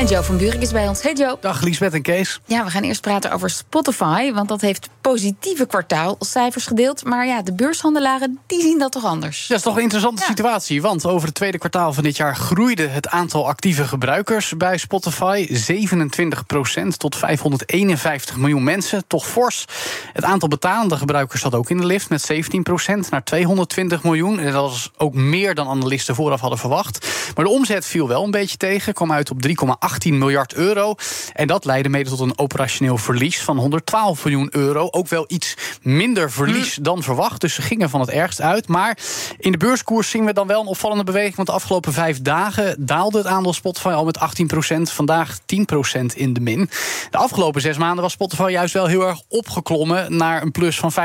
En Joe van Buurik is bij ons. Hey Joe. Dag Liesbeth en Kees. Ja, we gaan eerst praten over Spotify. Want dat heeft positieve kwartaalcijfers gedeeld. Maar ja, de beurshandelaren die zien dat toch anders. Dat is toch een interessante situatie. Want over het tweede kwartaal van dit jaar groeide het aantal actieve gebruikers bij Spotify 27% tot 551 miljoen mensen. Toch fors. Het aantal betalende gebruikers zat ook in de lift met 17% naar 220 miljoen. En dat was ook meer dan analisten vooraf hadden verwacht. Maar de omzet viel wel een beetje tegen. Kwam uit op 3,8 18 miljard euro. En dat leidde mede tot een operationeel verlies van 112 miljoen euro. Ook wel iets minder verlies hm. dan verwacht. Dus ze gingen van het ergst uit. Maar in de beurskoers zien we dan wel een opvallende beweging. Want de afgelopen vijf dagen daalde het aandeel Spotify al met 18% Vandaag 10% in de min. De afgelopen zes maanden was Spotify juist wel heel erg opgeklommen... naar een plus van 50%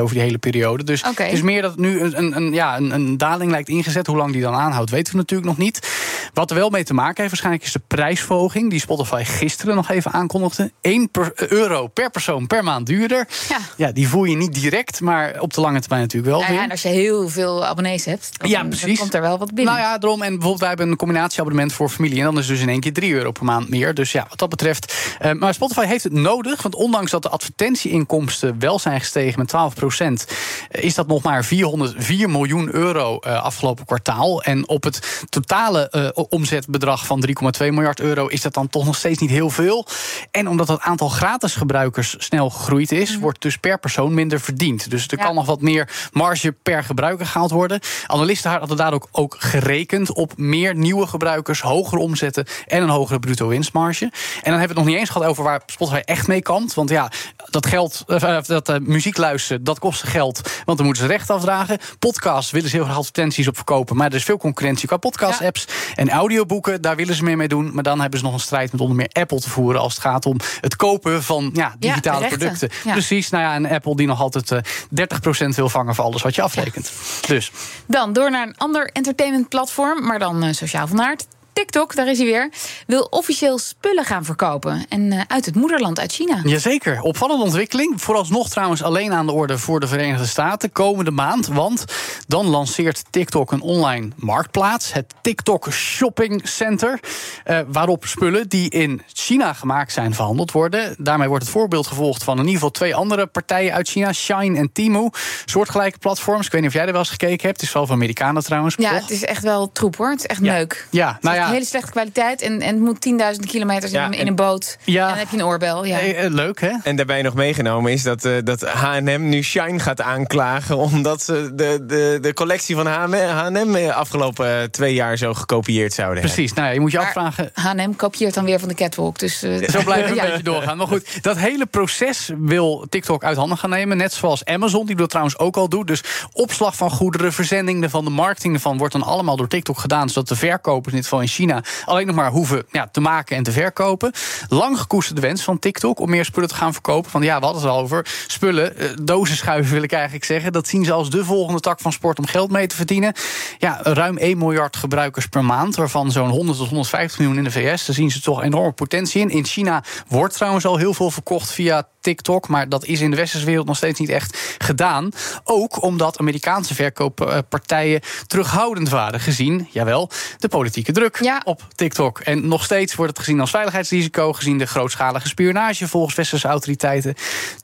over die hele periode. Dus het is meer dat nu een, een, een ja, een, een daling lijkt ingezet. Hoe lang die dan aanhoudt, weten we natuurlijk nog niet. Wat er wel mee te maken heeft waarschijnlijk is de prijs die Spotify gisteren nog even aankondigde. 1 euro per persoon per maand duurder. Ja. ja, die voel je niet direct, maar op de lange termijn natuurlijk wel. Ja, ja en als je heel veel abonnees hebt, dan, ja, precies. komt er wel wat binnen. Nou ja, daarom. En bijvoorbeeld, wij hebben een combinatieabonnement voor familie. En dan is dus in één keer 3 euro per maand meer. Dus ja, wat dat betreft. Uh, maar Spotify heeft het nodig. Want ondanks dat de advertentieinkomsten wel zijn gestegen met 12 procent, eh, is dat nog maar 404 miljoen euro uh, afgelopen kwartaal. En op het totale uh, omzetbedrag van 3,2 miljard euro is dat dan toch nog steeds niet heel veel. En omdat het aantal gratis gebruikers snel gegroeid is, mhm. wordt dus per persoon minder verdiend. Dus er kan nog wat meer marge per gebruiker gehaald worden. Analisten hadden daar ook, ook gerekend op meer nieuwe gebruikers, hogere omzetten en een hogere bruto winstmarge. En dan hebben we het nog niet eens gehad over waar Spotify echt mee kan. Want ja, dat geld, uh, dat uh, muziek luisteren, dat kost geld. Want dan moeten ze recht afdragen. Podcasts willen ze heel graag advertenties op verkopen. Maar er is veel concurrentie qua podcast-apps. En audioboeken, daar willen ze meer mee doen. Maar dan hebben ze nog een strijd met onder meer Apple te voeren als het gaat om het kopen van ja, digitale producten. Precies, nou ja, een Apple die nog altijd uh, eh, 30% wil vangen voor alles wat je afrekent. Dus. Dan door naar een ander entertainment platform, maar dan sociaal van aard. TikTok, daar is hij weer, wil officieel spullen gaan verkopen. En uh, uit het moederland, uit China. Jazeker, opvallende ontwikkeling. Vooralsnog trouwens alleen aan de orde voor de Verenigde Staten komende maand. Want dan lanceert TikTok een online marktplaats, het TikTok Shopping Center. Uh, waarop spullen die in China gemaakt zijn verhandeld worden. Daarmee wordt het voorbeeld gevolgd van in ieder geval twee andere partijen uit China, Shine en Temu. Soortgelijke platforms. Ik weet niet of jij er wel eens gekeken hebt. Het is wel van Amerikanen trouwens. Ja, het is echt wel troep hoor. Het is echt leuk. Ja, nou ja hele slechte kwaliteit. En, en het moet 10.000 kilometer zijn in, een boot. Ja. En dan heb je een oorbel. Ja. Eh, leuk, hè? En daarbij nog meegenomen is dat, uh, dat H&M nu Shine gaat aanklagen... omdat ze de, de, de collectie van H&M afgelopen twee jaar zo gekopieerd zouden Precies, nou ja, je moet je afvragen... H&M kopieert dan weer van de catwalk. Dus, uh, zo blijft het een beetje doorgaan. Maar goed, dat hele proces wil TikTok uit handen gaan nemen. Net zoals Amazon, die dat trouwens ook al doet. Dus opslag van goederen, verzending ervan, de marketing ervan... wordt dan allemaal door TikTok gedaan... zodat de verkopers in dit geval in China alleen nog maar hoeven ja, te maken en te verkopen. Lang gekoesterde wens van TikTok om meer spullen te gaan verkopen. Want ja, we hadden het al over spullen, uh, dozen schuiven wil ik eigenlijk zeggen. Dat zien ze als de volgende tak van sport om geld mee te verdienen. Ja, ruim 1 miljard gebruikers per maand, waarvan zo'n 100 tot 150 miljoen in de VS. Daar zien ze toch enorme potentie in. In China wordt trouwens al heel veel verkocht via TikTok, maar dat is in de westerse wereld nog steeds niet echt gedaan. Ook omdat Amerikaanse verkooppartijen terughoudend waren gezien, jawel, de politieke druk op TikTok. En nog steeds wordt het gezien als veiligheidsrisico, gezien de grootschalige spionage volgens westerse autoriteiten.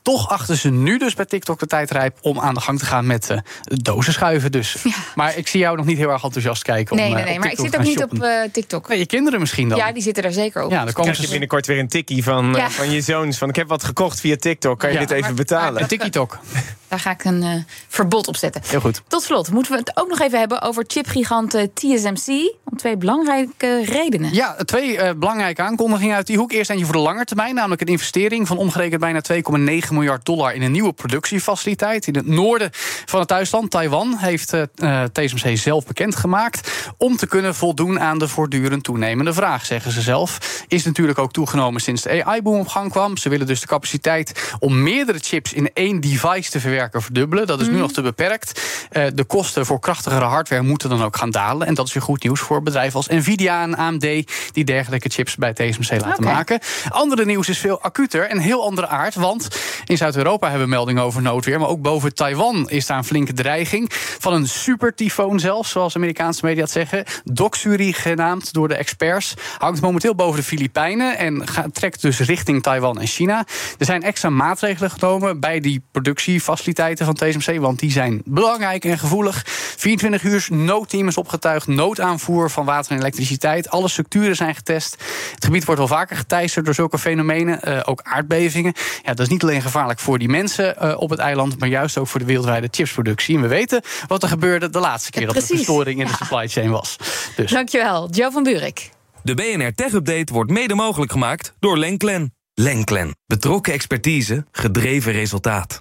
Toch achten ze nu dus bij TikTok de tijd rijp om aan de gang te gaan met uh, dozen schuiven. Dus. Maar ik zie jou nog niet heel erg enthousiast kijken. Nee, om, nee, nee, maar ik zit ook niet op uh, TikTok. Nee, je kinderen misschien dan. Ja, die zitten daar zeker op. Ja, dan komen ze binnenkort weer een tikkie van, uh, van je zoons. Van ik heb wat gekocht via TikTok. Kan je dit even betalen? Een TikTok. Daar ga ik een uh, verbod op zetten. Heel goed. Tot slot moeten we het ook nog even hebben over chipgiganten TSMC. Om twee belangrijke redenen. Ja, twee uh, belangrijke aankondigingen uit die hoek. Eerst eentje voor de lange termijn, namelijk een investering van omgerekend bijna 2,9 miljard dollar in een nieuwe productiefaciliteit. In het noorden van het thuisland, Taiwan, heeft uh, eh, TSMC zelf bekendgemaakt. Om te kunnen voldoen aan de voortdurend toenemende vraag, zeggen ze zelf. Is natuurlijk ook toegenomen sinds de AI-boom op gang kwam. Ze willen dus de capaciteit om meerdere chips in één device te verwerken verdubbelen. Dat is nu nog te beperkt. Eh, de kosten voor krachtigere hardware moeten dan ook gaan dalen. En dat is weer goed nieuws voor bedrijven als Nvidia en AMD... die dergelijke chips bij TSMC laten maken. Andere nieuws is veel acuter en heel andere aard. Want in Zuid-Europa hebben we meldingen over noodweer. Maar ook boven Taiwan is daar een flinke dreiging. Van een supertyfoon zelfs, zoals Amerikaanse media het zeggen. Doksuri genaamd door de experts. Hangt momenteel boven de Filipijnen. En trekt dus richting Taiwan en China. Er zijn extra maatregelen genomen bij die productiefaciliteiten van TSMC. Want die zijn belangrijk en gevoelig. 24 uur noodteam is opgetuigd. Noodaanvoer van water en elektriciteit. Alle structuren zijn getest. Het gebied wordt wel vaker geteisterd door zulke fenomenen. eh, ook aardbevingen. Ja, dat is niet alleen gevaarlijk voor die mensen eh, op het eiland. maar juist ook voor de wereldwijde chipsproductie. En we weten wat er gebeurde de laatste keer Ja, dat er verstoring in de supply chain was. Dus Dankjewel, Joe van Buurik. De BNR Tech Update wordt mede mogelijk gemaakt door Lenklen. Lenklen. Betrokken expertise, gedreven resultaat.